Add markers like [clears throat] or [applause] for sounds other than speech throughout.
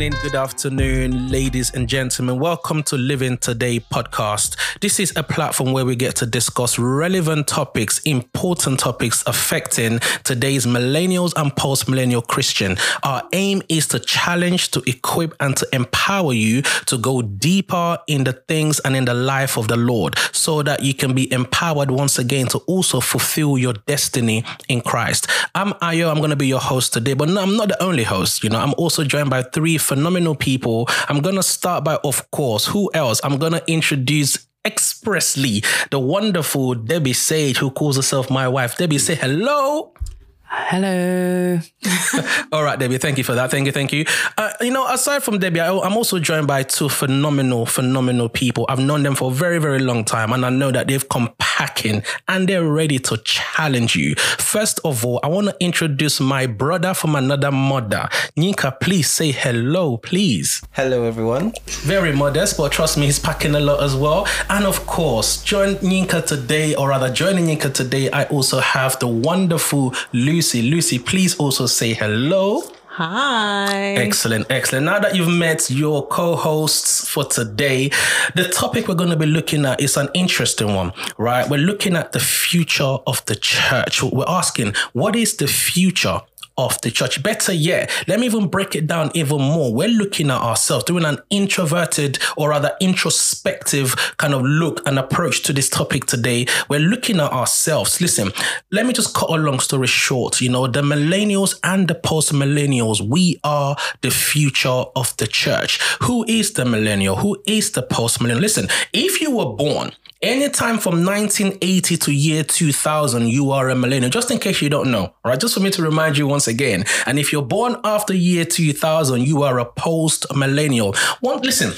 Good evening, good afternoon, ladies and gentlemen. Welcome to Living Today podcast. This is a platform where we get to discuss relevant topics, important topics affecting today's millennials and post millennial Christian. Our aim is to challenge, to equip, and to empower you to go deeper in the things and in the life of the Lord so that you can be empowered once again to also fulfill your destiny in Christ. I'm Ayo, I'm going to be your host today, but no, I'm not the only host. You know, I'm also joined by three phenomenal people. I'm going to start by, of course, who else? I'm going to introduce expressly the wonderful Debbie Sage, who calls herself my wife. Debbie, say hello. Hello. [laughs] All right, Debbie. Thank you for that. Thank you. Thank you. Uh, you know, aside from Debbie, I, am also joined by two phenomenal, phenomenal people. I've known them for a very, very long time, and I know that they've come packing and they're ready to challenge you. First of all, I want to introduce my brother from another mother. Nika, please say hello, please. Hello, everyone. Very modest, but trust me, he's packing a lot as well. And of course, join Nika today, or rather, joining Nika today, I also have the wonderful Lucy. Lucy. Lucy, please also say hello. Hi. Excellent, excellent. Now that you've met your co-hosts for today, the topic we're going to be looking at is an interesting one, right? We're looking at the future of the church. We're asking, what is the future of the church. Better yet, let me even break it down even more. We're looking at ourselves, doing an introverted or rather introspective kind of look and approach to this topic today. We're looking at ourselves. Listen, let me just cut a long story short. You know, the millennials and the post millennials, we are the future of the church. Who is the millennial? Who is the post millennial? Listen, if you were born Anytime from 1980 to year 2000, you are a millennial. Just in case you don't know, right? Just for me to remind you once again. And if you're born after year 2000, you are a post millennial. Listen,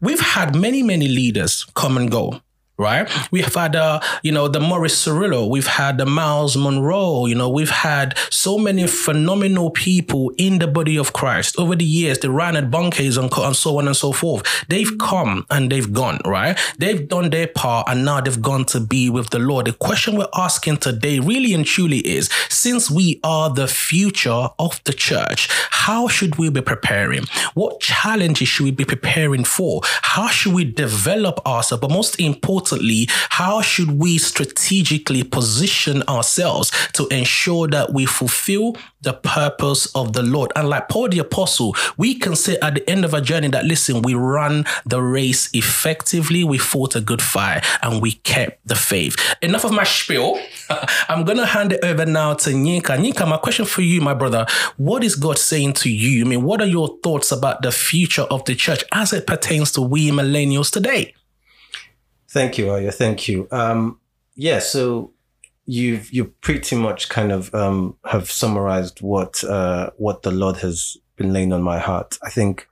we've had many, many leaders come and go right? We have had, uh, you know, the Morris Cerullo. We've had the Myles Munroe, You know, we've had so many phenomenal people in the body of Christ over the years. The Reinhard Bonnke's and, and so on and so forth. They've come and they've gone, right? They've done their part and now they've gone to be with the Lord. The question we're asking today really and truly is, since we are the future of the church, how should we be preparing? What challenges should we be preparing for? How should we develop ourselves? But most importantly, importantly, how should we strategically position ourselves to ensure that we fulfill the purpose of the Lord? And like Paul the Apostle, we can say at the end of a journey that, listen, we ran the race effectively, we fought a good fight, and we kept the faith. Enough of my spiel. [laughs] I'm going to hand it over now to Nika. Nika, my question for you, my brother, what is God saying to you? I mean, what are your thoughts about the future of the church as it pertains to we millennials today? Thank you, Ayo. Thank you. Um, yeah, so you've you pretty much kind of um, have summarized what uh, what the Lord has been laying on my heart. I think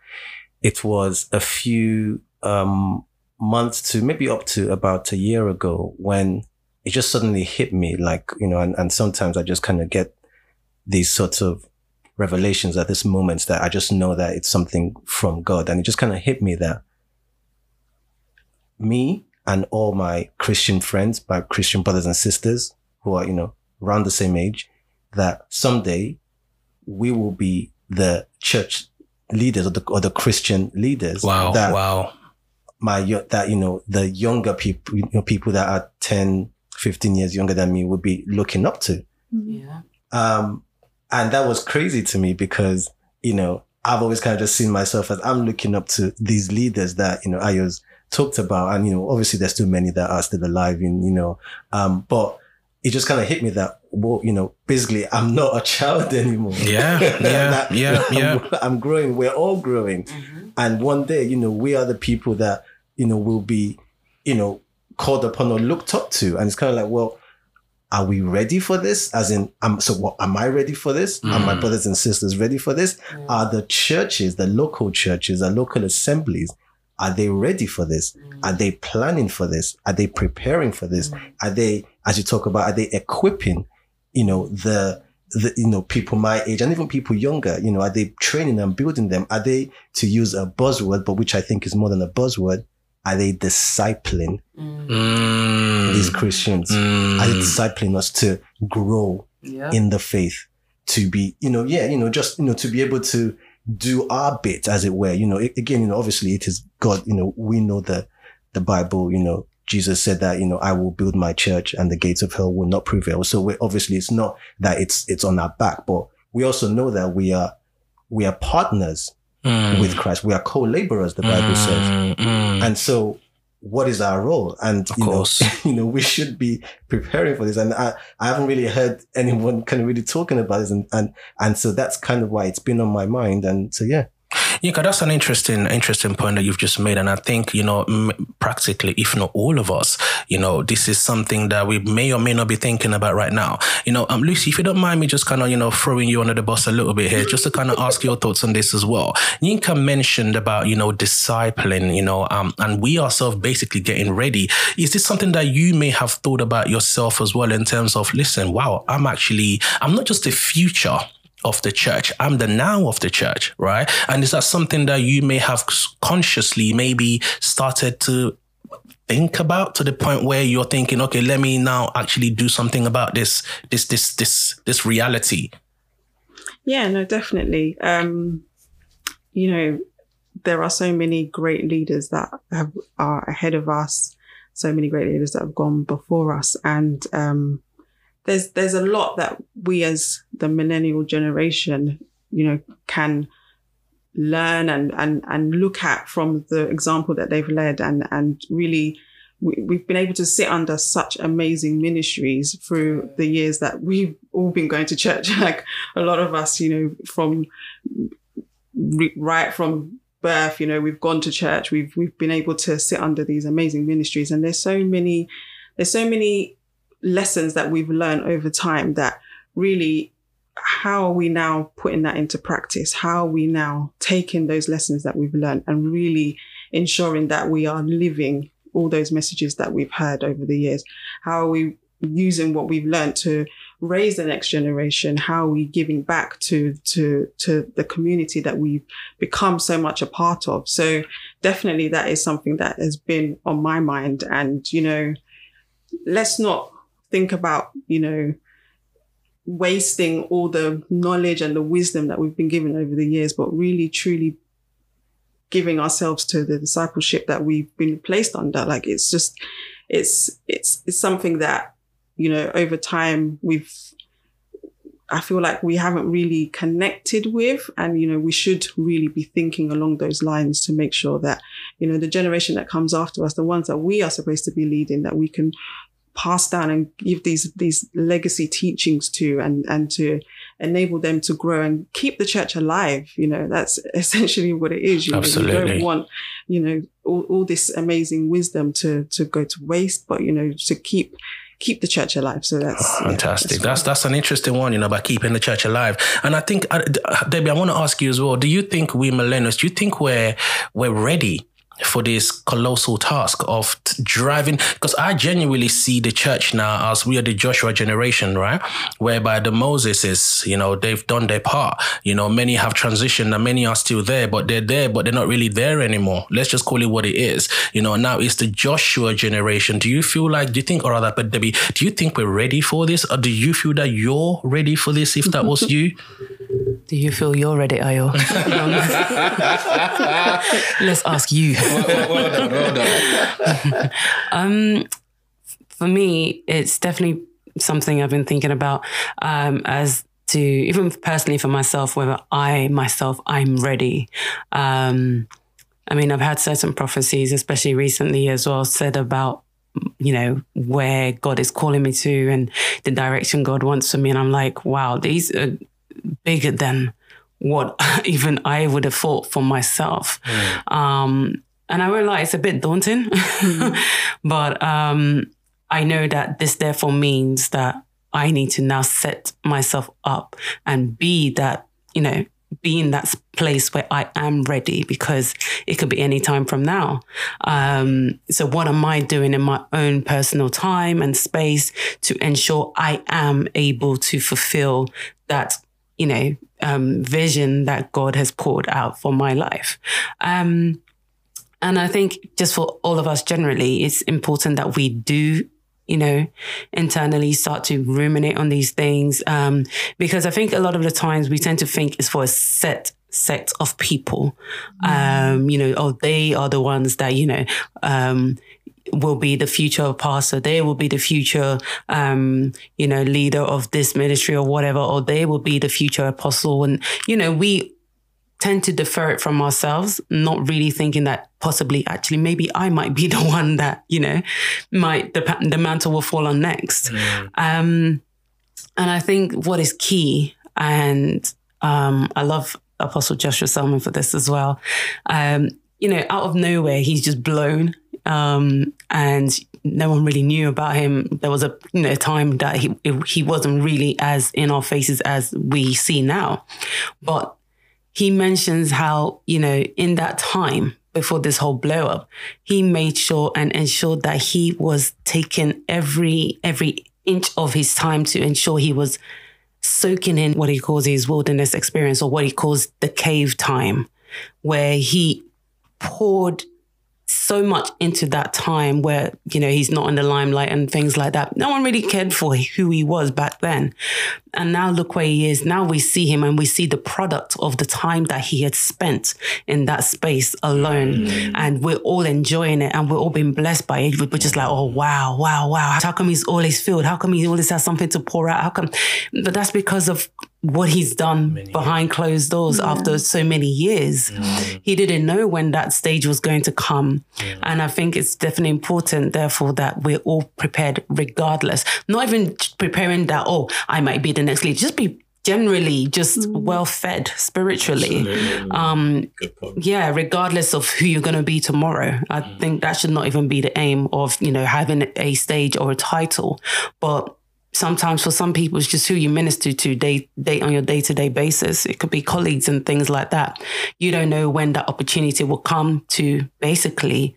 it was a few um, months to maybe up to about a year ago when it just suddenly hit me, like you know, and, and sometimes I just kind of get these sorts of revelations at this moment that I just know that it's something from God, and it just kind of hit me that me and all my Christian friends, my Christian brothers and sisters who are, you know, around the same age, that someday we will be the church leaders or the, or the Christian leaders. Wow. That wow. My, that, you know, the younger people, you know, people that are 10, 15 years younger than me would be looking up to. Yeah. Um, and that was crazy to me because, you know, I've always kind of just seen myself as I'm looking up to these leaders that, you know, I was talked about. And, you know, obviously there's still many that are still alive and, you know, um, but it just kind of hit me that, well, you know, basically I'm not a child [laughs] anymore. Yeah. Yeah. [laughs] that, yeah. Yeah. I'm, I'm, growing. We're all growing. Mm-hmm. And one day, you know, we are the people that, you know, will be, you know, called upon or looked up to. And it's kind of like, well, are we ready for this? As in, um, so what, am I ready for this? Mm. Are my mm. brothers and sisters ready for this? Mm. Are the churches, the local churches, the local assemblies, are they ready for this? Mm. Are they planning for this? Are they preparing for this? Mm. Are they, as you talk about, are they equipping, you know, the, the, you know, people my age and even people younger, you know, are they training and building them? Are they, to use a buzzword, but which I think is more than a buzzword, are they discipling mm. these Christians? Mm. Are they discipling us to grow yeah. in the faith? To be, you know, yeah, you know, just, you know, to be able to do our bit, as it were. You know, a- again, you know, obviously it is God. You know, we know the the Bible. You know, Jesus said that you know I will build my church, and the gates of hell will not prevail. So we obviously it's not that it's it's on our back, but we also know that we are we are partners Mm. with Christ. We are co-laborers. The Bible says. Mm, mm. And so, what is our role? And Of you know, [laughs] you know, we should be preparing for this. And I, I haven't really heard anyone kind of really talking about this. And, and, and so that's kind of why it's been on my mind. And so, yeah. Yeah, that's an interesting, interesting point that you've just made, and I think you know, m- practically, if not all of us, you know, this is something that we may or may not be thinking about right now. You know, um, Lucy, if you don't mind me, just kind of you know throwing you under the bus a little bit here, just to kind of ask your thoughts on this as well. Yinka mentioned about you know discipling, you know, um, and we ourselves basically getting ready. Is this something that you may have thought about yourself as well in terms of, listen, wow, I'm actually, I'm not just the future of the church. I'm the now of the church, right? And is that something that you may have consciously maybe started to think about to the point where you're thinking, okay, let me now actually do something about this, this, this, this, this reality? Yeah, no, definitely. Um, you know, there are so many great leaders that have, are ahead of us, so many great leaders that have gone before us. And um, there's there's a lot that we as the millennial generation, you know, can learn and and and look at from the example that they've led. And and really we, we've been able to sit under such amazing ministries through the years that we've all been going to church. [laughs] Like a lot of us you know from right from birth you know we've gone to church. We've we've been able to sit under these amazing ministries. And there's so many there's so many lessons that we've learned over time that really how are we now putting that into practice? How are we now taking those lessons that we've learned and really ensuring that we are living all those messages that we've heard over the years? How are we using what we've learned to raise the next generation? How are we giving back to to to the community that we've become so much a part of? So definitely that is something that has been on my mind. And you know, let's not think about you know wasting all the knowledge and the wisdom that we've been given over the years, but really truly giving ourselves to the discipleship that we've been placed under. Like it's just, it's, it's, it's something that, you know, over time we've, I feel like we haven't really connected with. And, you know, we should really be thinking along those lines to make sure that, you know, the generation that comes after us, the ones that we are supposed to be leading, that we can pass down and give these these legacy teachings to and and to enable them to grow and keep the church alive you know that's [laughs] essentially what it is you, know, you don't want you know all, all this amazing wisdom to to go to waste but you know to keep keep the church alive so that's yeah, Fantastic. what- That's that's an interesting one, you know, about keeping the church alive. And I think, Debbie, I want to ask you as well. Do you think we millennials? Do you think we're we're ready? For this colossal task of t- driving, because I genuinely see the church now as we are the Joshua generation, right? Whereby the Moseses, you know, they've done their part. You know, many have transitioned and many are still there, but they're there, but they're not really there anymore. Let's just call it what it is. You know, now it's the Joshua generation. Do you feel like, do you think, or rather, but Debbie, do you think we're ready for this? Or do you feel that you're ready for this if that was you? [laughs] Do you feel you're ready, Ayo? [laughs] [laughs] Let's ask you. Um, for me, it's definitely something I've been thinking about um, as to even personally for myself, whether I myself I'm ready. Um, I mean, I've had certain prophecies, especially recently as well, said about you know where God is calling me to and the direction God wants for me, and I'm like, wow, these are bigger than what [laughs] even I would have thought for myself. Um, and I won't lie, it's a bit daunting, [laughs] but um, I know that this therefore means that I need to now set myself up and be that, you know, be in that place where I am ready because it could be any time from now. Um, so, what am I doing in my own personal time and space to ensure I am able to fulfill that, you know, um, vision that God has poured out for my life? Um, and I think just for all of us generally, it's important that we do, you know, internally start to ruminate on these things. Um, because I think a lot of the times we tend to think it's for a set sect of people. Um, you know, oh, they are the ones that, you know, um, will be the future pastor. They will be the future, um, you know, leader of this ministry or whatever, or they will be the future apostle. And, you know, we tend to defer it from ourselves, not really thinking that possibly actually maybe I might be [laughs] the one that, you know, might, the, the mantle will fall on next. Mm. Um, and I think what is key, and um, I love Apostle Joshua Selman for this as well. Um, you know, out of nowhere, he's just blown um, and no one really knew about him. There was a you know time that he he wasn't really as in our faces as we see now, but he mentions how you know in that time before this whole blow up, he made sure and ensured that he was taking every every inch of his time to ensure he was soaking in what he calls his wilderness experience or what he calls the cave time, where he poured so much into that time where, you know, he's not in the limelight and things like that. No one really cared for who he was back then. And now look where he is. Now we see him and we see the product of the time that he had spent in that space alone. Mm. And we're all enjoying it and we're all being blessed by it. We're just like, oh, wow, wow, wow. How come he's always filled? How come he always has something to pour out? How come? But that's because of what he's done many behind years. closed doors yeah. after so many years. Mm. He didn't know when that stage was going to come. Yeah. And I think it's definitely important, therefore, that we're all prepared regardless. Not even preparing that, oh, I might be the next leader. Just be generally just mm. well fed spiritually. Um, yeah, regardless of who you're going to be tomorrow. I mm. think that should not even be the aim of, you know, having a stage or a title. But sometimes for some people it's just who you minister to day, day on your day-to-day basis it could be colleagues and things like that you don't know when that opportunity will come to basically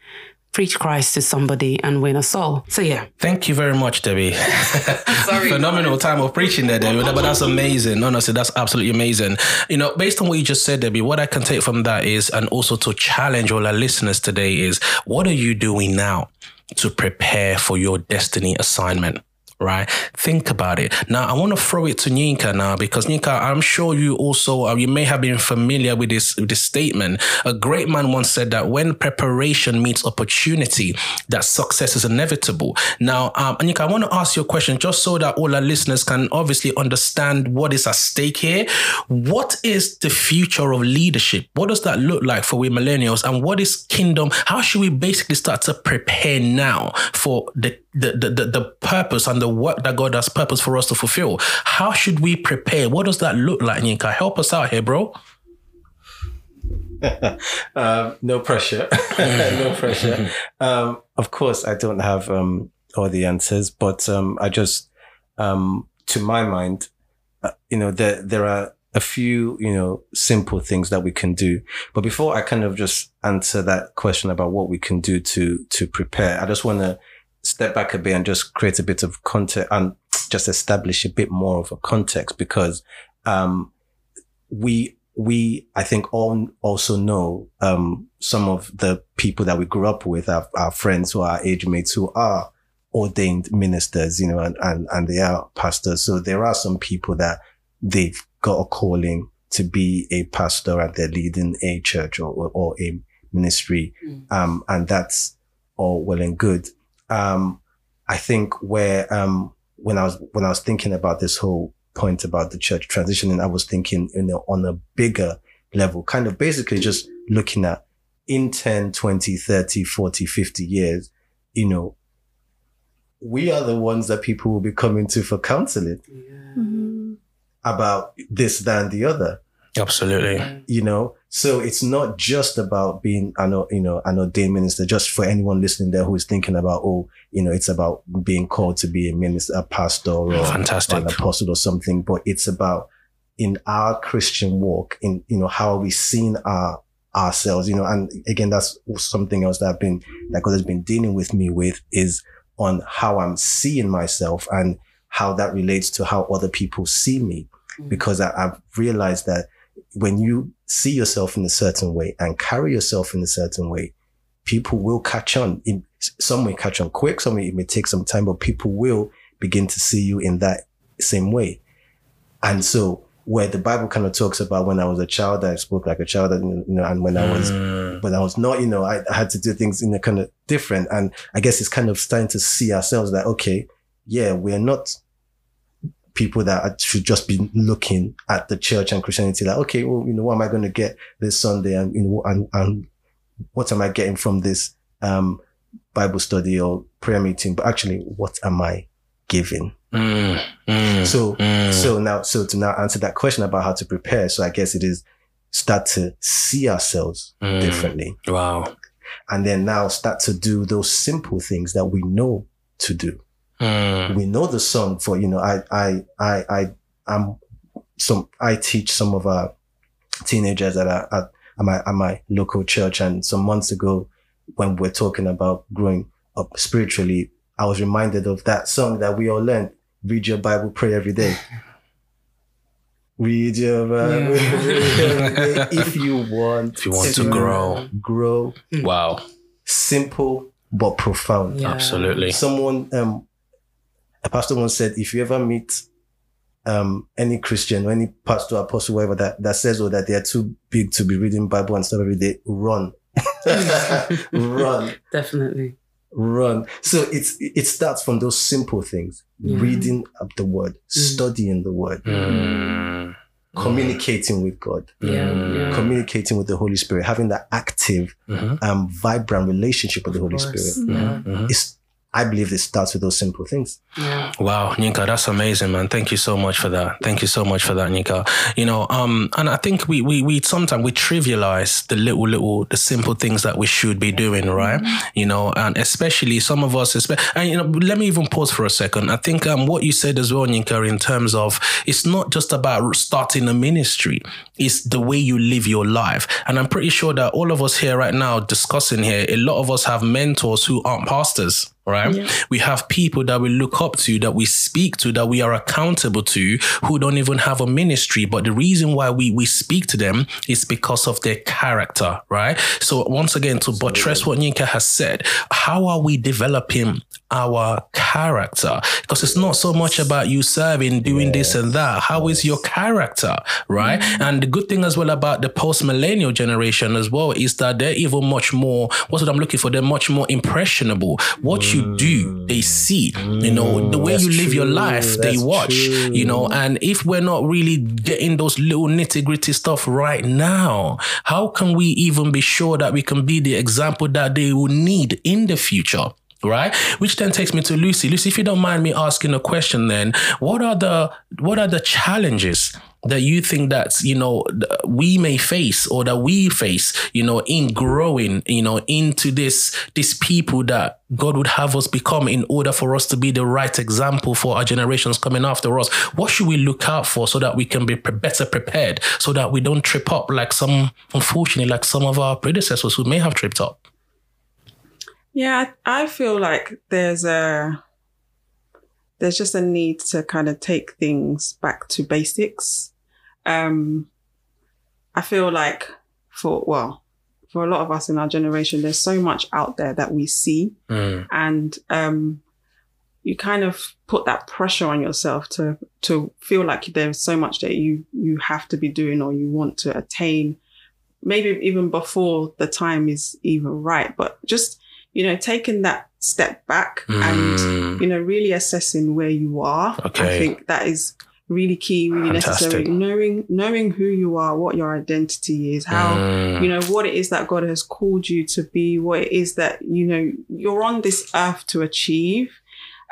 preach Christ to somebody and win a soul. So yeah. Thank you very much, Debbie. [laughs] Sorry. Phenomenal time of preaching there, Debbie. But that's amazing. Honestly, that's absolutely amazing. You know, based on what you just said, Debbie, what I can take from that is, and also to challenge all our listeners today is, what are you doing now to prepare for your destiny assignment? Right? Think about it. Now, I want to throw it to Nika now because Nika, I'm sure you also, uh, you may have been familiar with this, with this statement. A great man once said that when preparation meets opportunity, that success is inevitable. Now, um, I want to ask you a question just so that all our listeners can obviously understand what is at stake here. What is the future of leadership? What does that look like for we millennials? And what is kingdom? How should we basically start to prepare now for the the, the, the, purpose and the work that God has purpose for us to fulfill. How should we prepare? What does that look like, Nika? Help us out here, bro. [laughs] um, no pressure. [laughs] no pressure. Um, of course, I don't have um, all the answers, but um, I just, um, to my mind, uh, you know, there there are a few, you know, simple things that we can do. But before I kind of just answer that question about what we can do to to prepare, I just want to step back a bit and just create a bit of context and just establish a bit more of a context because um, we we I think all also know um, some of the people that we grew up with, our, our friends who are age mates who are ordained ministers, you know, and, and, and they are pastors. So there are some people that they've got a calling to be a pastor and they're leading a church or, or, or a ministry. Mm. Um, and that's all well and good um, I think where um, when I was when I was thinking about this whole point about the church transitioning, I was thinking, you know, on a bigger level, kind of basically just looking at in 10, 20, 30, 40, 50 years, you know, we are the ones that people will be coming to for counseling yeah. mm-hmm. about this, that, and the other. Absolutely. You know, so it's not just about being an, you know, an ordained minister, just for anyone listening there who is thinking about, oh, you know, it's about being called to be a minister, a pastor or Fantastic. an apostle or something, but it's about in our Christian walk, in, you know, how are we seeing our, ourselves, you know, and again, that's something else that I've been, that God has been dealing with me with is on how I'm seeing myself and how that relates to how other people see me. Mm. Because I, I've realized that when you see yourself in a certain way and carry yourself in a certain way, people will catch on. some may catch on quick, some may, it may take some time, but people will begin to see you in that same way. And so where the Bible kind of talks about when I was a child, I spoke like a child, and you know, and when I was Mm. but I was not, you know, I, I had to do things in a kind of different. And I guess it's kind of starting to see ourselves that, okay, yeah, we're not people that should just be looking at the church and Christianity like, okay, well, you know, what am I going to get this Sunday? And, you know, and, and what am I getting from this, um, Bible study or prayer meeting? But actually, what am I giving? Mm. Mm. So, Mm. so now, so to now answer that question about how to prepare. So I guess it is start to see ourselves Mm. differently wow. and then now start to do those simple things that we know to do. Mm. We know the song for, you know, I, I, I, I, I'm some, I teach some of our teenagers that are at, at my, at my local church. And some months ago, when we're talking about growing up spiritually, I was reminded of that song that we all learned. Read your Bible, pray every day. [laughs] Read your Bible every day [laughs] if you want, If you want to grow. grow Wow. simple but profound. Yeah. Absolutely. Someone, um, a pastor once said, if you ever meet um, any Christian or any pastor, apostle, whatever that, that says, or that they are too big to be reading Bible and stuff every day, run, [laughs] run, Definitely. run. So it's, it starts from those simple things, Yeah. reading up the word, studying the word, Mm. communicating with God, Yeah. Mm. yeah. communicating with the Holy Spirit, having that active, Mhm. um, vibrant relationship with the Holy course. Spirit. Yeah. Mhm. It's, I believe it starts with those simple things. Yeah. Wow, Nika, that's amazing, man. Thank you so much for that. Thank you so much for that, Nika. You know, um, and I think we we we sometimes we trivialize the little little the simple things that we should be doing, right? You know, and especially some of us, espe- and you know, let me even pause for a second. I think um what you said as well, Nika, in terms of it's not just about starting a ministry; it's the way you live your life. And I'm pretty sure that all of us here right now discussing here, a lot of us have mentors who aren't pastors right? We have people that we look up to, that we speak to, that we are accountable to, who don't even have a ministry. But the reason why we we speak to them is because of their character, right? So once again, to buttress what Nika has said, how are we developing our character? Because it's not so much about you serving, doing this and that. How is your character, right? Mm-hmm. And the good thing as well about the post millennial generation as well is that they're even much more. What's what I'm looking for? They're much more impressionable. What you mm. do, they see. You know mm. the way that's you live your true, life, they that's watch. You know, and if we're not really getting those little nitty gritty stuff right now, how can we even be sure that we can be the example that they will need in the future? Right, which then takes me to Lucy. Lucy, if you don't mind me asking a question, then what are the what are the challenges that you think that you know we may face or that we face you know in growing you know into this this people that god would have us become in order for us to be the right example for our generations coming after us? What should we look out for so that we can be better prepared so that we don't trip up like some unfortunately like some of our predecessors who may have tripped up Yeah, I feel like there's a there's just a need to kind of take things back to basics. Um I feel like for well, for a lot of us in our generation, there's so much out there that we see. Mm, and um you kind of put that pressure on yourself to to feel like there's so much that you you have to be doing or you want to attain. Maybe even before the time is even right but just you know taking that step back and mm, you know really assessing where you are Okay. i think that is really key really necessary. Knowing knowing who you are what your identity is how mm, you know what it is that god has called you to be what it is that you know you're on this earth to achieve.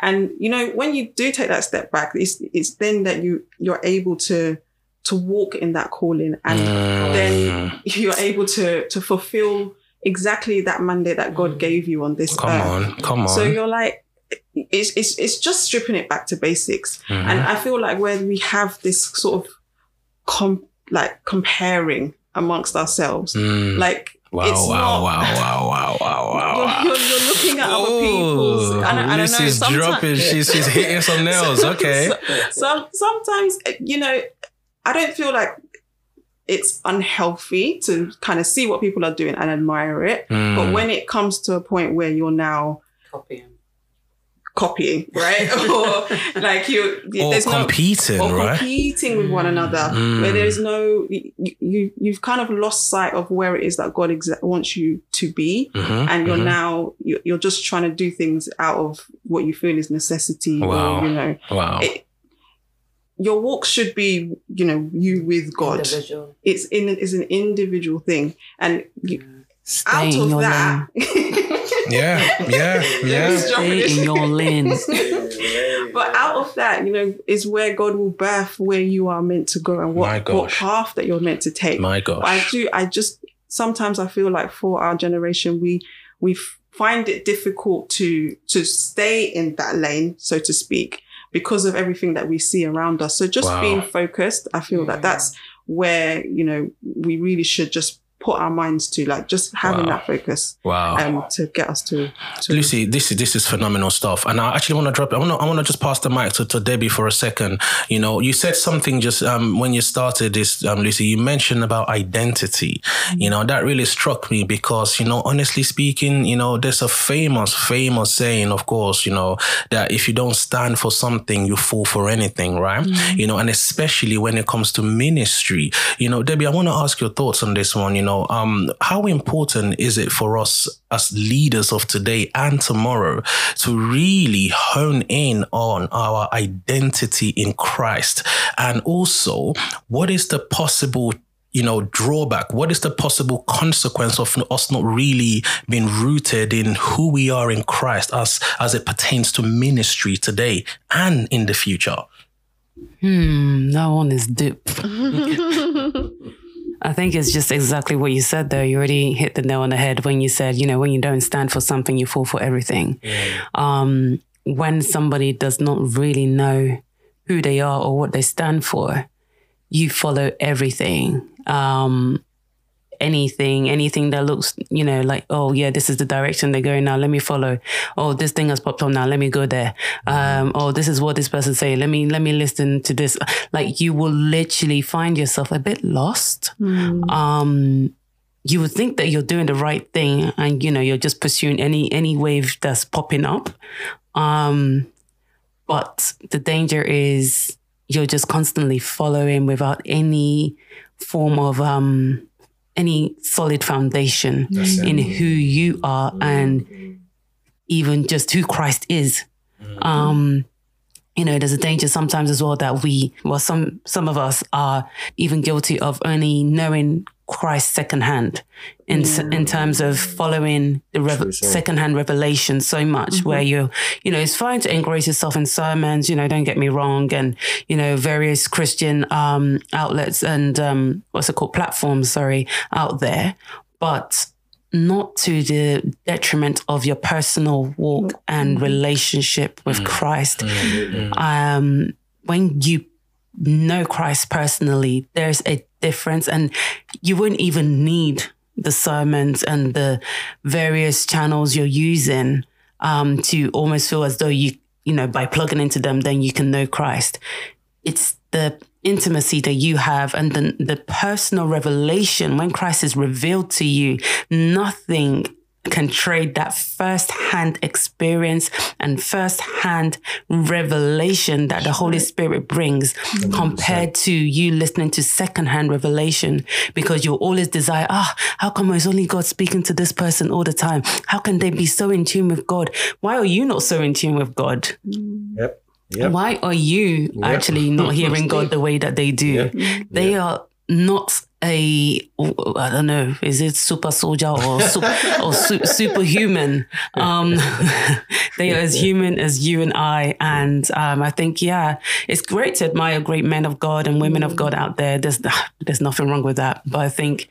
And you know when you do take that step back it's it's then that you you're able to to walk in that calling and then mm. [laughs] you're able to to fulfill exactly that mandate that god gave you on this come earth on come on so you're like it's, it's it's just stripping it back to basics Mhm. and i feel like where we have this sort of com- like comparing amongst ourselves Mm. like wow, it's wow, not wow, wow, wow, wow, [laughs] wow, you're, wow. you're, you're looking at other people's and, and I know Lucy's dropping. She's, she's hitting some [laughs] nails. Okay. So- some sometimes you know i don't feel like it's unhealthy to kind of see what people are doing and admire it but Mm. when it comes to a point where you're now Copying. copying, [laughs] right? [laughs] or like you, Or there's competing, no, or right? competing with one another, where there's no, you, you, you've kind of lost sight of where it is that God exa- wants you to be. Mhm, And you're mhm. now, you're, you're just trying to do things out of what you feel is necessity Wow. or, you know, Wow. it, your walk should be, you know, you with God. Individual. It's in, it's an individual thing. And you, Stay out in of your that, Yeah, [laughs] yeah, yeah. Stay in your [laughs] lane. but out of that, you know, is where God will birth where you are meant to go and what, what path that you're meant to take. My But I do, I just sometimes I feel like for our generation, we we find it difficult to to stay in that lane, so to speak, because of everything that we see around us. So just Wow. being focused, I feel that that's where you know we really should just put our minds to, like just having Wow. that focus Wow. um to get us to. to Lucy, this is this is phenomenal stuff, and I actually want to drop. I want to I want to just pass the mic to, to Debbie for a second. You know, you said something just um, when you started this, um, Lucy. You mentioned about identity. You know, that really struck me because you know, honestly speaking, you know, there's a famous famous saying, of course, you know, that if you don't stand for something, you fall for anything, right? You know, and especially when it comes to ministry. You know, Debbie, I want to ask your thoughts on this one. You know, um, how important is it for us as leaders of today and tomorrow to really hone in on our identity in Christ? And also, what is the possible you know, drawback? What is the possible consequence of us not really being rooted in who we are in Christ as as it pertains to ministry today and in the future? Hmm, that one is deep. [laughs] I think it's just exactly what you said there. You already hit the nail on the head when you said, you know, when you don't stand for something, you fall for everything. Um, when somebody does not really know who they are or what they stand for, you follow everything. Um, anything, anything that looks, you know, like, oh yeah, this is the direction they're going now. Let me follow. Oh, this thing has popped up now. Let me go there. Um, oh, this is what this person say. Let me let me listen to this. Like you will literally find yourself a bit lost. Um, you would think that you're doing the right thing, and you know you're just pursuing any any wave that's popping up. Um, but the danger is you're just constantly following without any form of um any solid foundation in who you are and even just who Christ is. Um, you know, there's a danger sometimes as well that we, well, some some of us are even guilty of only knowing Christ secondhand in s in terms of following the rev- True, secondhand revelation so much where you you know it's fine to engross yourself in sermons you know don't get me wrong and you know various christian um outlets and um what's it called platforms sorry out there but not to the detriment of your personal walk and relationship with Christ. Um, when you know Christ personally, there's a difference, and you wouldn't even need the sermons and the various channels you're using um, to almost feel as though you, you know, by plugging into them, then you can know Christ. It's the intimacy that you have and the, the personal revelation when Christ is revealed to you, nothing can trade that first hand experience and first hand revelation that the Holy Spirit brings compared to you listening to second hand revelation because you'll always desire, ah, how come it's only God speaking to this person all the time? How can they be so in tune with God? Why are you not so in tune with God? Yep. Yep. Why are you actually not [laughs] hearing God the way that they do? They are not a I don't know, is it super soldier or [laughs] super, or su- superhuman? Um, [laughs] they are as human as you and I, and um, I think yeah, it's great to admire great men of God and women of God out there. There's [sighs] there's nothing wrong with that, but I think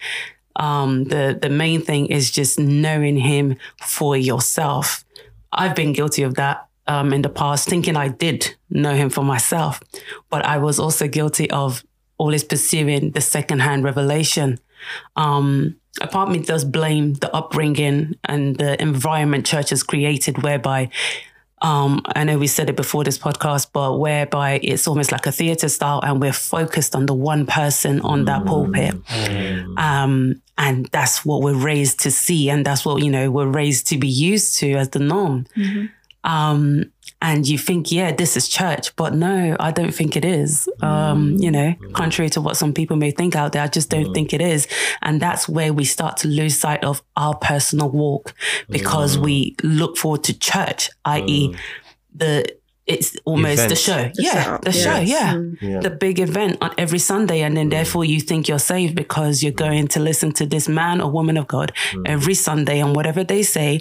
um, the the main thing is just knowing Him for yourself. I've been guilty of that um, in the past, thinking I did know Him for myself, but I was also guilty of always pursuing the secondhand revelation. Um, a part of me does blame the upbringing and the environment church has created, whereby um, I know we said it before this podcast, but whereby it's almost like a theater style and we're focused on the one person on that pulpit. Um, and that's what we're raised to see. And that's what, you know, we're raised to be used to as the norm. Um, and you think, yeah, this is church, but no, I don't think it is. Um, mm. you know, mm. contrary to what some people may think out there, I just don't mm. think it is. And that's where we start to lose sight of our personal walk because we look forward to church, i.e., the it's almost the Events. show. The yeah, setup, the show. Yeah. Mm. Yeah. The big event on every Sunday. And then therefore you think you're saved because you're going to listen to this man or woman of God every Sunday. And whatever they say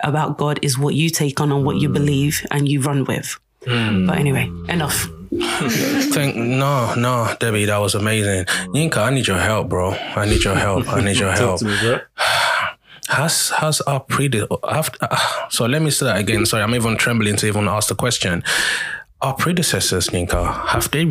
about God is what you take on and what you believe and you run with. But anyway, enough. [laughs] Think no, no, Debbie, that was amazing. Yinka, I need your help, bro. I need your help. I need your [laughs] help. me. Has has our prede after, uh, so let me say that again. Sorry, I'm even trembling to even ask the question. Our predecessors, Ninka, have they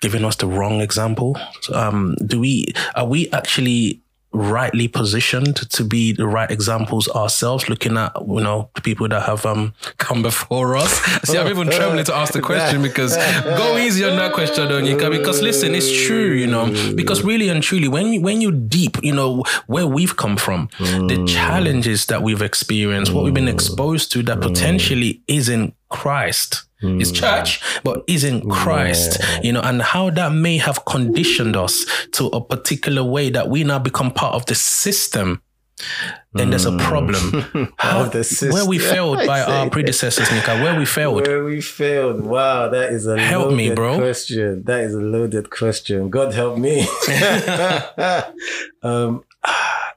given us the wrong example? Um, do we are we actually rightly positioned to be the right examples ourselves? Looking at you know the people that have um come before us. See, I'm even trembling to ask the question because go easy on that question, though, Ninka. Because listen, it's true, you know. Because really and truly, when you, when you deep, you know where we've come from, the challenges that we've experienced, what we've been exposed to, that potentially isn't Christ. It's church, but isn't Christ, you know, and how that may have conditioned us to a particular way that we now become part of the system. Then there's a problem. [laughs] How, the where we failed by [laughs] our predecessors, Nika, where we failed. Where we failed. Wow, that is a Help loaded me, bro. question. That is a loaded question. God help me. [laughs] um,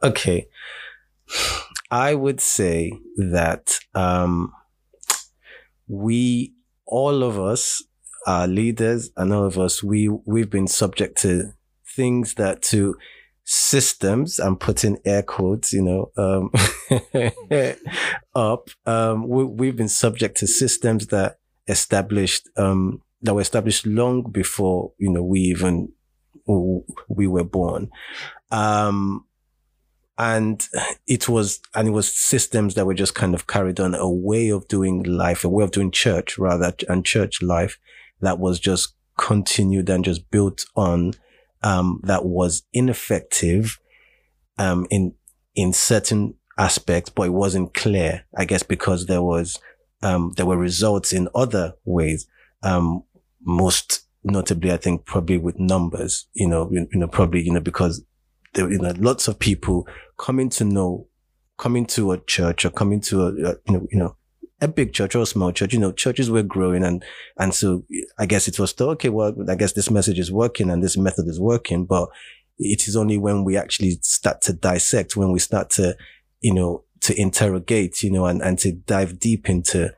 okay. I would say that um, we, all of us, are leaders, and all of us, we we've been subject to things that to systems. I'm putting air quotes, you know, um, [laughs] up. Um, we, we've been subject to systems that established um, that were established long before you know we even we were born. Um, and it was and it was systems that were just kind of carried on a way of doing life a way of doing church rather and church life that was just continued and just built on um, that was ineffective um, in in certain aspects but it wasn't clear i guess because there was um, there were results in other ways um, most notably i think probably with numbers you know you, you know probably you know because there you know lots of people coming to know coming to a church or coming to a, a you know you know a big church or a small church you know churches were growing and and so i guess it was thought okay well i guess this message is working and this method is working but it is only when we actually start to dissect when we start to you know to interrogate you know and and to dive deep into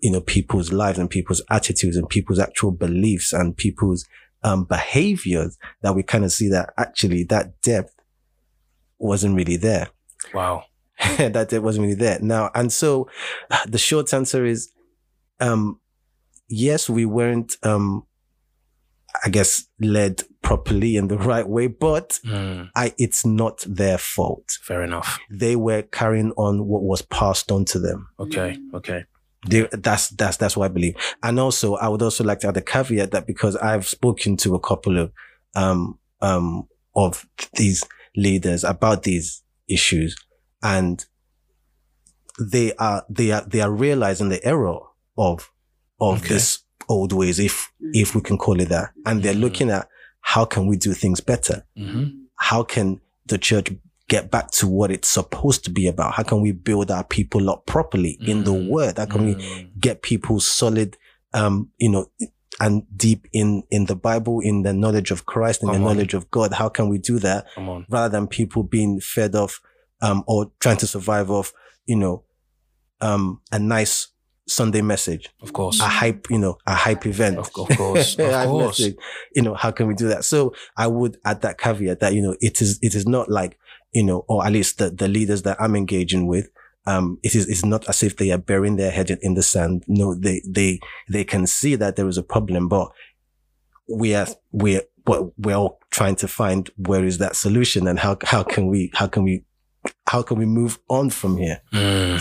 you know people's lives and people's attitudes and people's actual beliefs and people's um behaviors that we kind of see that actually that depth wasn't really there Wow. [laughs] that it wasn't really there now and so [sighs] the short answer is um yes we weren't um i guess led properly in the [laughs] right way but Mm, i it's not their fault fair enough. they were carrying on what was passed on to them Okay. Okay. They, that's that's that's what I believe. And also, I would also like to add a caveat that because I've spoken to a couple of um um of these leaders about these issues, and they are they are they are realizing the error of of Okay. this old ways, if if we can call it that, and they're looking at how can we do things better? Hmm how can the church get back to what it's supposed to be about? How can we build our people up properly in the Mm. word? How can we get people solid, um, you know, and deep in, in the Bible, in the knowledge of Christ, in the on. knowledge of God? How can we do that Come rather than people being fed off, um, or trying to survive off, you know, um, a nice Sunday message, Of course. a hype, you know, a hype event. Of, of course. [laughs] Of course. message. You know, how can we do that? So I would add that caveat that, you know, it is, it is not like, you know, or at least the, the leaders that I'm engaging with, um, it is, it's not as if they are burying their head in, the sand. No, they, they, they can see that there is a problem, but we are, we're, we're all trying to find where is that solution and how, how can we, how can we, how can we move on from here? Mm.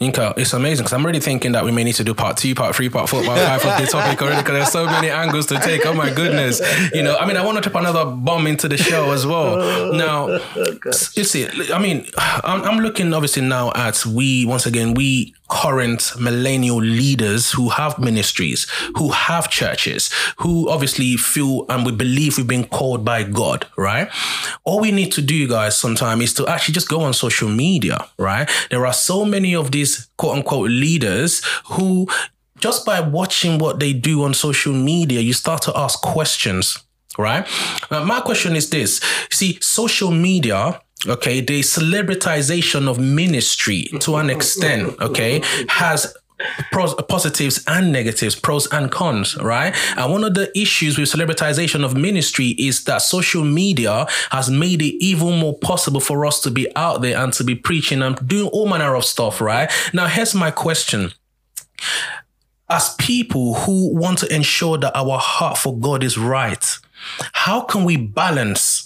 Inka, it's amazing because I'm already thinking that we may need to do part two, part three, part four, part five of the topic already because there's so many angles to take. Oh my goodness. You know, I mean, I want to drop another bomb into the show as well. Now, [laughs] you see, I mean, I'm, I'm looking obviously now at we, once again, we current millennial leaders who have ministries, who have churches, who obviously feel and we believe we've been called by God, right? All we need to do, guys, sometimes is to actually just go on social media, right? There are so many of these quote unquote leaders who just by watching what they do on social media, you start to ask questions, right? Now, my question is this see, social media okay, the celebritization of ministry to an extent, okay, has pros, positives and negatives, pros and cons, right? And one of the issues with celebritization of ministry is that social media has made it even more possible for us to be out there and to be preaching and doing all manner of stuff, right? Now, here's my question as people who want to ensure that our heart for God is right, how can we balance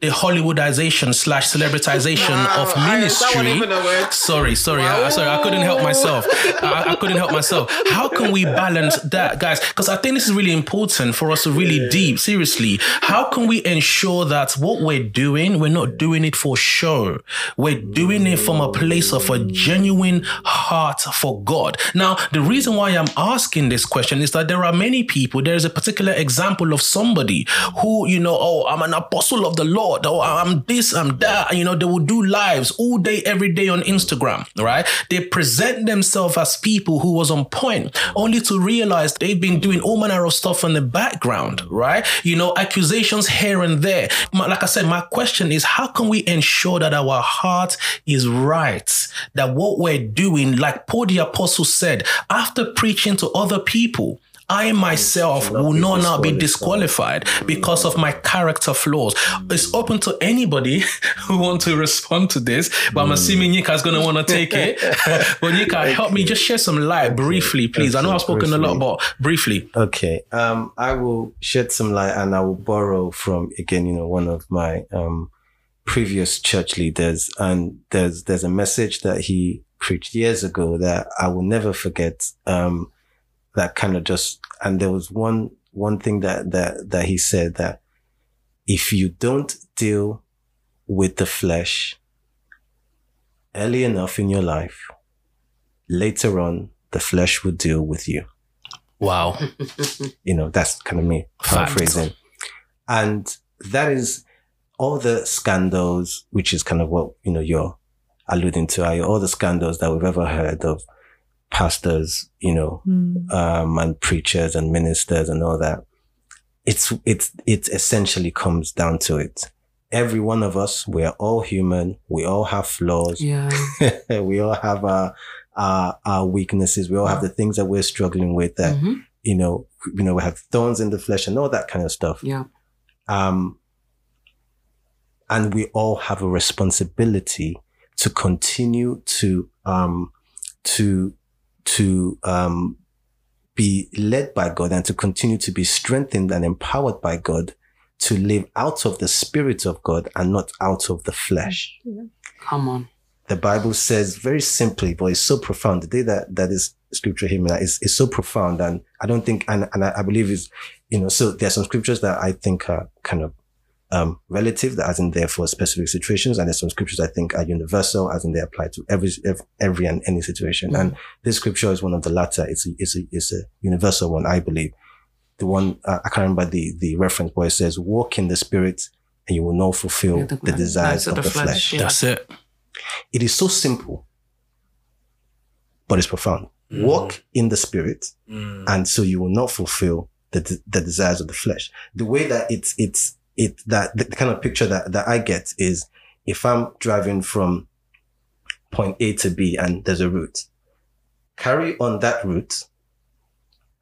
the Hollywoodization slash celebritization [laughs] Wow, of I- that wasn't ministry? even a word. Sorry, sorry, I, sorry, I couldn't help myself. I, I couldn't help myself. How can we [laughs] balance that, guys? Because I think this is really important for us to really deep, seriously. How can we ensure that what we're doing, we're not doing it for show? We're doing it from a place of a genuine heart for God. Now, the reason why I'm asking this question is that there are many people, there is a particular example of somebody who, you know, oh, I'm an apostle of the Lord. Oh, I'm this, I'm that. You know, they will do lives all day, every day on Instagram, right? They present themselves as people who was on point, only to realize they've been doing all manner of stuff in the background, right? You know, accusations here and there. Like I said, my question is how can we ensure that our heart is right? That what we're doing, like Paul the Apostle said, after preaching to other people, I myself will not now be disqualified. because of my character flaws. It's open to anybody [laughs] who want to respond to this, but I'm assuming Yinka's going to want to take it. [laughs] but Yika, help me just share some light briefly, please. I know I've spoken a lot, but briefly. Okay. Um, I will shed some light and I will borrow from again, you know, one of my um previous church leaders. And there's there's a message that he preached years ago that I will never forget. Um, that kind of just and there was one one thing that that that he said that if you don't deal with the flesh early enough in your life, later on the flesh will deal with you Wow. [laughs] you know, that's kind of me paraphrasing. And that is all the scandals, which is kind of what, you know, you're alluding to, are all the scandals that we've ever heard of pastors, you know, Mm. um, and preachers and ministers and all that. It's, it's, it essentially comes down to it. Every one of us, we're all human. We all have flaws. Yeah. [laughs] we all have our, our, our weaknesses. We all have the things that we're struggling with that, Mhm. you know, you know, we have thorns in the flesh and all that kind of stuff. Yeah. Um, and we all have a responsibility to continue to, um, to, to, um, be led by God and to continue to be strengthened and empowered by God to live out of the spirit of God and not out of the flesh Come on. the Bible says very simply, but it's so profound. The day that, that is scripture here is, is is so profound. And I don't think, and, and I, I believe is, you know, so there are some scriptures that I think are kind of, um, relative that as in there for specific situations. And there's some scriptures I think are universal as in they apply to every, every, every and any situation. And this scripture is one of the latter. It's a, it's a, it's a universal one, I believe. The one, uh, I can't remember the, the reference, but it says, walk in the spirit and you will not fulfill Yeah, the, desires of the, flesh. yeah. That's it. It is so simple, but it's profound. Mm. Walk in the spirit, and so you will not fulfill the, the desires of the flesh. The way that it's, it's, it, that the kind of picture that, that I get is if I'm driving from point A to B and there's a route, carry on that route.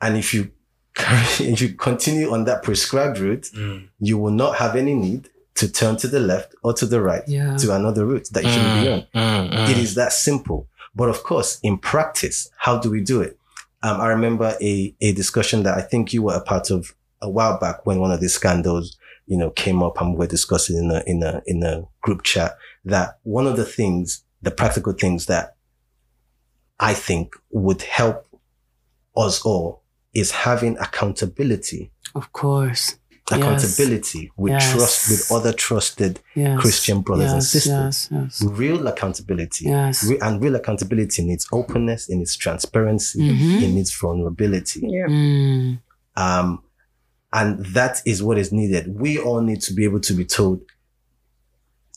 And if you carry, [laughs] if you continue on that prescribed route, you will not have any need to turn to the left or to the right Yeah. to another route that you shouldn't be on. Mm, mm. It is that simple. But of course, in practice, how do we do it? Um, I remember a, a discussion that I think you were a part of a while back when one of these scandals, you know, came up and we were discussing in a, in a, in a group chat that one of the things, the practical things that I think would help us all is having accountability Of course. accountability with Yes. trust with other trusted Yes. Christian brothers and sisters. Yes, yes. Real accountability. Yes. Re- and real accountability needs openness, it needs transparency, Mhm. it needs vulnerability. Yeah. Mm. Um, and that is what is needed. We all need to be able to be told,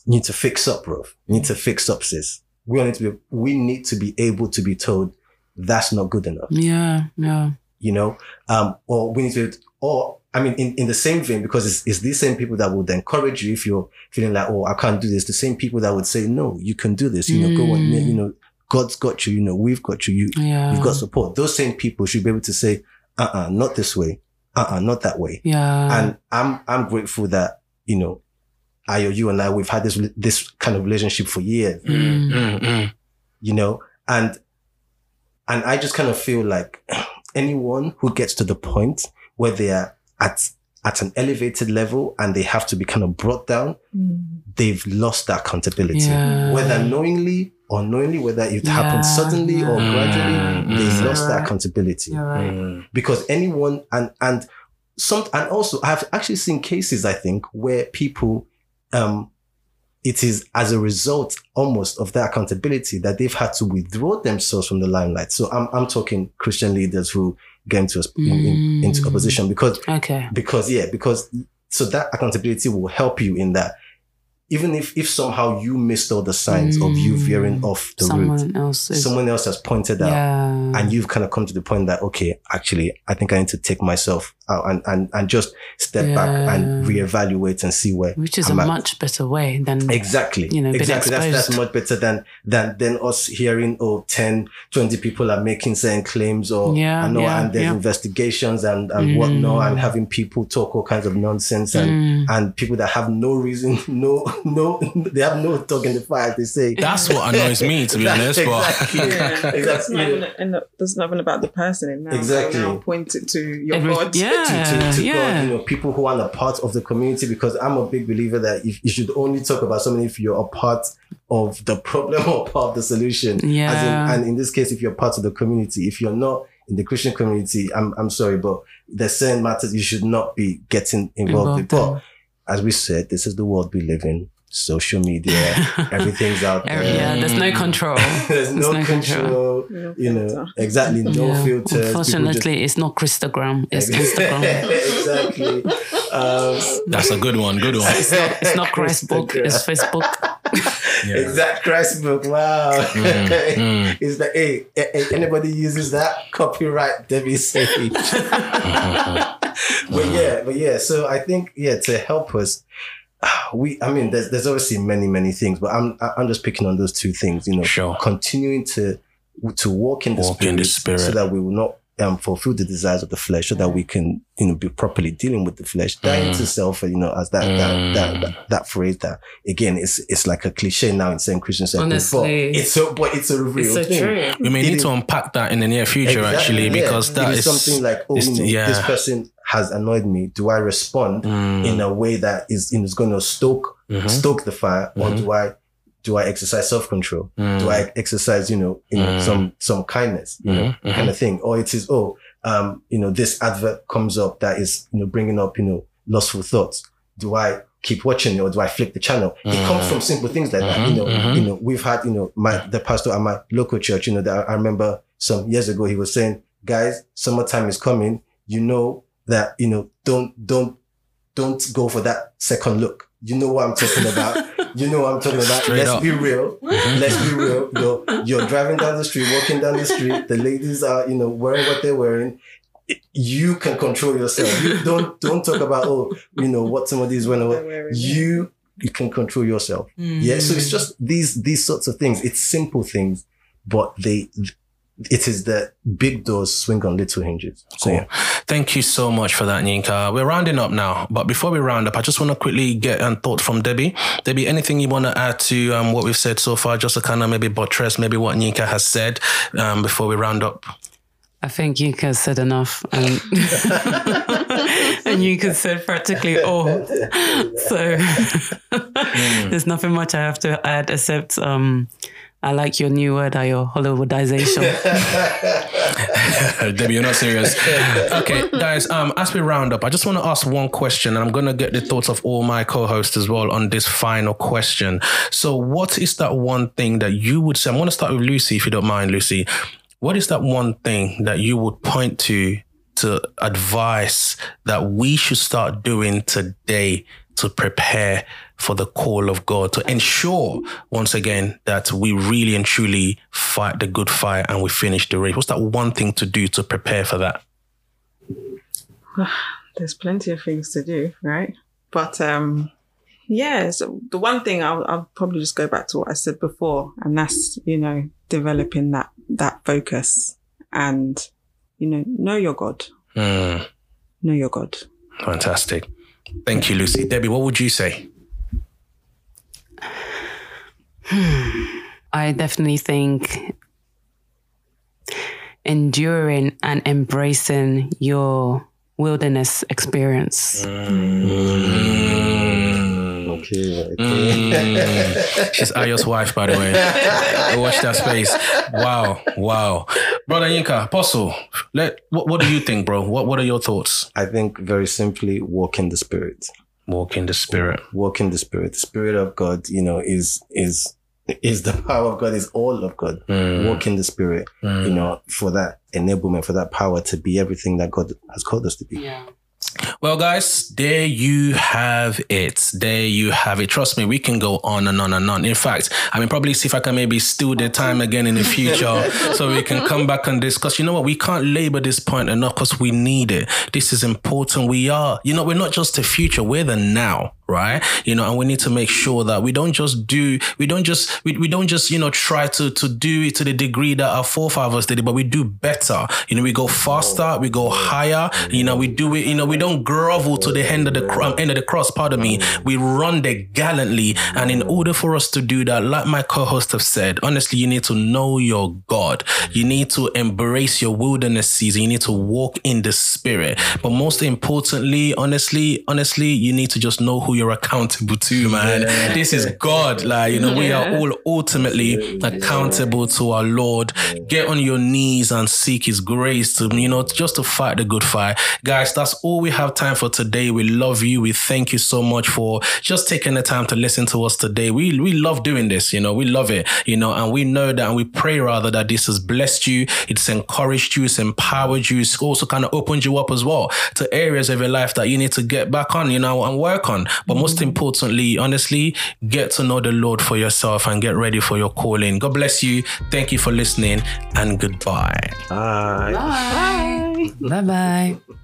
you need to fix up, bro. You need to fix up, sis. We all need to be, we need to be able to be told that's not good enough, Yeah, yeah. you know? Um, or we need to, or, I mean, in, in the same vein, because it's, it's these same people that would encourage you if you're feeling like, oh, I can't do this. The same people that would say, no, you can do this. You know, go on, Mm. you know, God's got you. You know, we've got you. You, Yeah. you've got support. Those same people should be able to say, uh-uh, not this way. Uh-uh, not that way. yeah. and I'm, I'm grateful that, you know, I or you and I, we've had this, this kind of relationship for years, Mm. Mm, mm. you know, and, and I just kind of feel like [clears throat] anyone who gets to the point where they are at, at an elevated level and they have to be kind of brought down, Mm. they've lost that accountability, Yeah. whether knowingly or unknowingly, whether it Yeah, happened suddenly or yeah. gradually, they Mm. lost that accountability right. Mm. because anyone and and some and also I've actually seen cases I think where people um it is as a result almost of that accountability that they've had to withdraw themselves from the limelight. So I'm I'm talking Christian leaders who get into a, in, in, into Mm. opposition because Okay. because yeah because so that accountability will help you in that even if if somehow you missed all the signs of you veering Mm. off the route Someone else is. someone else has pointed out yeah. and you've kind of come to the point that okay actually i think i need to take myself out and and, and just step back and Yeah. reevaluate and see where Which is I'm a at. much better way than. exactly You know, exactly that's, that's much better than than than us hearing oh 10 20 people are making certain claims or Yeah, I know yeah, and there's yeah. investigations and and Mm. whatnot and having people talk all kinds of nonsense and Mm. and people that have no reason [laughs] no [laughs] no they have no dog in the fire they say That's what annoys me, to be honest. exactly But Yeah. Exactly not even, and there's nothing about the person in now. Exactly. So now point it to your Every- God. yeah. to, to, to yeah. God, you know, people who aren't a part of the community, because I'm a big believer that if you should only talk about something if you're a part of the problem [laughs] or part of the solution. As in, Yeah. and in this case, if you're part of the community, if you're not in the Christian community, I'm, I'm sorry, but there's certain matters you should not be getting involved, with. Involved But as we said, this is the world we live in. Social media, [laughs] everything's out there. Yeah, there's no control. [laughs] There's no, no control. No You know, exactly. No Yeah. filters. people just- Unfortunately, it's not Christogram. It's Instagram. [laughs] exactly. Um, that's a good one. Good one. It's not, it's not Facebook. It's Facebook. Yeah. Exact Christbook. Wow. Mm, mm. it's like, hey, anybody uses that copyright Debbie Sage. but yeah, but yeah. So I think yeah, to help us, [sighs] we. I mean, there's there's obviously many many things, but I'm I'm just picking on those two things. You know, Sure. continuing to to walk in the, Walk spirit, in the spirit. so that we will not um, fulfill the desires of the flesh, so that we can you know be properly dealing with the flesh, dying Mm. to self. You know, as that, that that that that phrase that again, it's it's like a cliche now in saying Christian circles, but Honestly. it's so but it's a real thing. We may It need is- to unpack that in the near future, Exactly, actually, yeah. because It that is is something like, oh, you know, yeah. this person has annoyed me. Do I respond Mm. in a way that is is going to stoke Mhm. stoke the fire, or Mhm. do I do I exercise self control? Mm. Do I exercise, you know, you know, Mm. some some kindness, you know, Mhm, mhm. kind of thing, or it is oh, um, you know, this advert comes up that is you know bringing up you know lustful thoughts. Do I keep watching or do I flick the channel? It Mm. comes from simple things like that. You know, mhm. you know, we've had, you know, my the pastor at my local church, you know, that I remember some years ago, he was saying, guys, summertime is coming. You know that, you know, don't don't don't go for that second look. You know what I'm talking about. [laughs] you know what I'm talking about. Straight Let's up. be real. [laughs] Let's be real. You're, you're driving down the street, walking down the street. The ladies are, you know, wearing what they're wearing. You can control yourself. You don't don't talk about oh, you know what somebody is wearing. or They're wearing, yeah. You you can control yourself. Yeah. So it's mm. just these these sorts of things. It's simple things, but they it is the big doors swing on little hinges. So Cool. yeah. Thank you so much for that, Yinka. We're rounding up now, but before we round up, I just want to quickly get a thought from Debbie. Debbie, anything you want to add to um, what we've said so far, just to kind of maybe buttress maybe what Yinka has said um, before we round up? I think Yinka said enough, and [laughs] and Yinka said practically all. So [laughs] there's nothing much I have to add except um, I like your new word, your Hollywoodization. [laughs] [laughs] Debbie, you're not serious. Okay, guys, um, as we round up, I just want to ask one question, and I'm going to get the thoughts of all my co hosts as well on this final question. So, what is that one thing that you would say? I'm going to start with Lucy, if you don't mind, Lucy. What is that one thing that you would point to to advise that we should start doing today to prepare for the call of God, to ensure once again that we really and truly fight the good fight and we finish the race? What's that one thing to do to prepare for that? [sighs] There's plenty of things to do, right? But um, yeah, so the one thing I'll, I'll probably just go back to what I said before, and that's you know developing that that focus and you know know your God, Mm, know your God. fantastic. Thank you, Lucy. Debbie, what would you say? I definitely think enduring and embracing your wilderness experience. Okay. okay. Mm. She's Ayo's wife, by the way. Watch that space. Wow, wow, brother Yinka, Apostle. Let what, what do you think, bro? What What are your thoughts? I think very simply walk in the spirit. Walk in the spirit. Walk in the spirit. The spirit of God, you know, is is is the power of God, is all of God. Mm. Walk in the spirit, you know, for that enablement, for that power to be everything that God has called us to be. Yeah. Well, guys, there you have it. There you have it. Trust me, we can go on and on and on. In fact, I mean, probably see if I can maybe steal the time again in the future [laughs] so we can come back and discuss. You know what? We can't labor this point enough because we need it. This is important. We are, you know, we're not just the future, we're the now. Right, you know, and we need to make sure that we don't just do, we don't just, we, we don't just, you know, try to to do it to the degree that our forefathers did it, but we do better. You know, we go oh, faster, we go higher. You know, we do it. You know, we don't grovel to the end of the cro- um, end of the cross. Pardon me. We run there gallantly, and in order for us to do that, like my co-host have said, honestly, you need to know your God. You need to embrace your wilderness season. You need to walk in the Spirit. But most importantly, honestly, honestly, you need to just know who you're accountable to, man. This is God. Like you know, we are all ultimately accountable to our Lord. Get on your knees and seek His grace to you know just to fight the good fight, guys. That's all we have time for today. We love you. We thank you so much for just taking the time to listen to us today. We we love doing this. You know, we love it. You know, and we know that, and we pray rather that this has blessed you. It's encouraged you. It's empowered you. It's also kind of opened you up as well to areas of your life that you need to get back on. You know, and work on. But most mm-hmm. importantly, honestly, get to know the Lord for yourself and get ready for your calling. God bless you. Thank you for listening, and goodbye. Bye. Bye bye.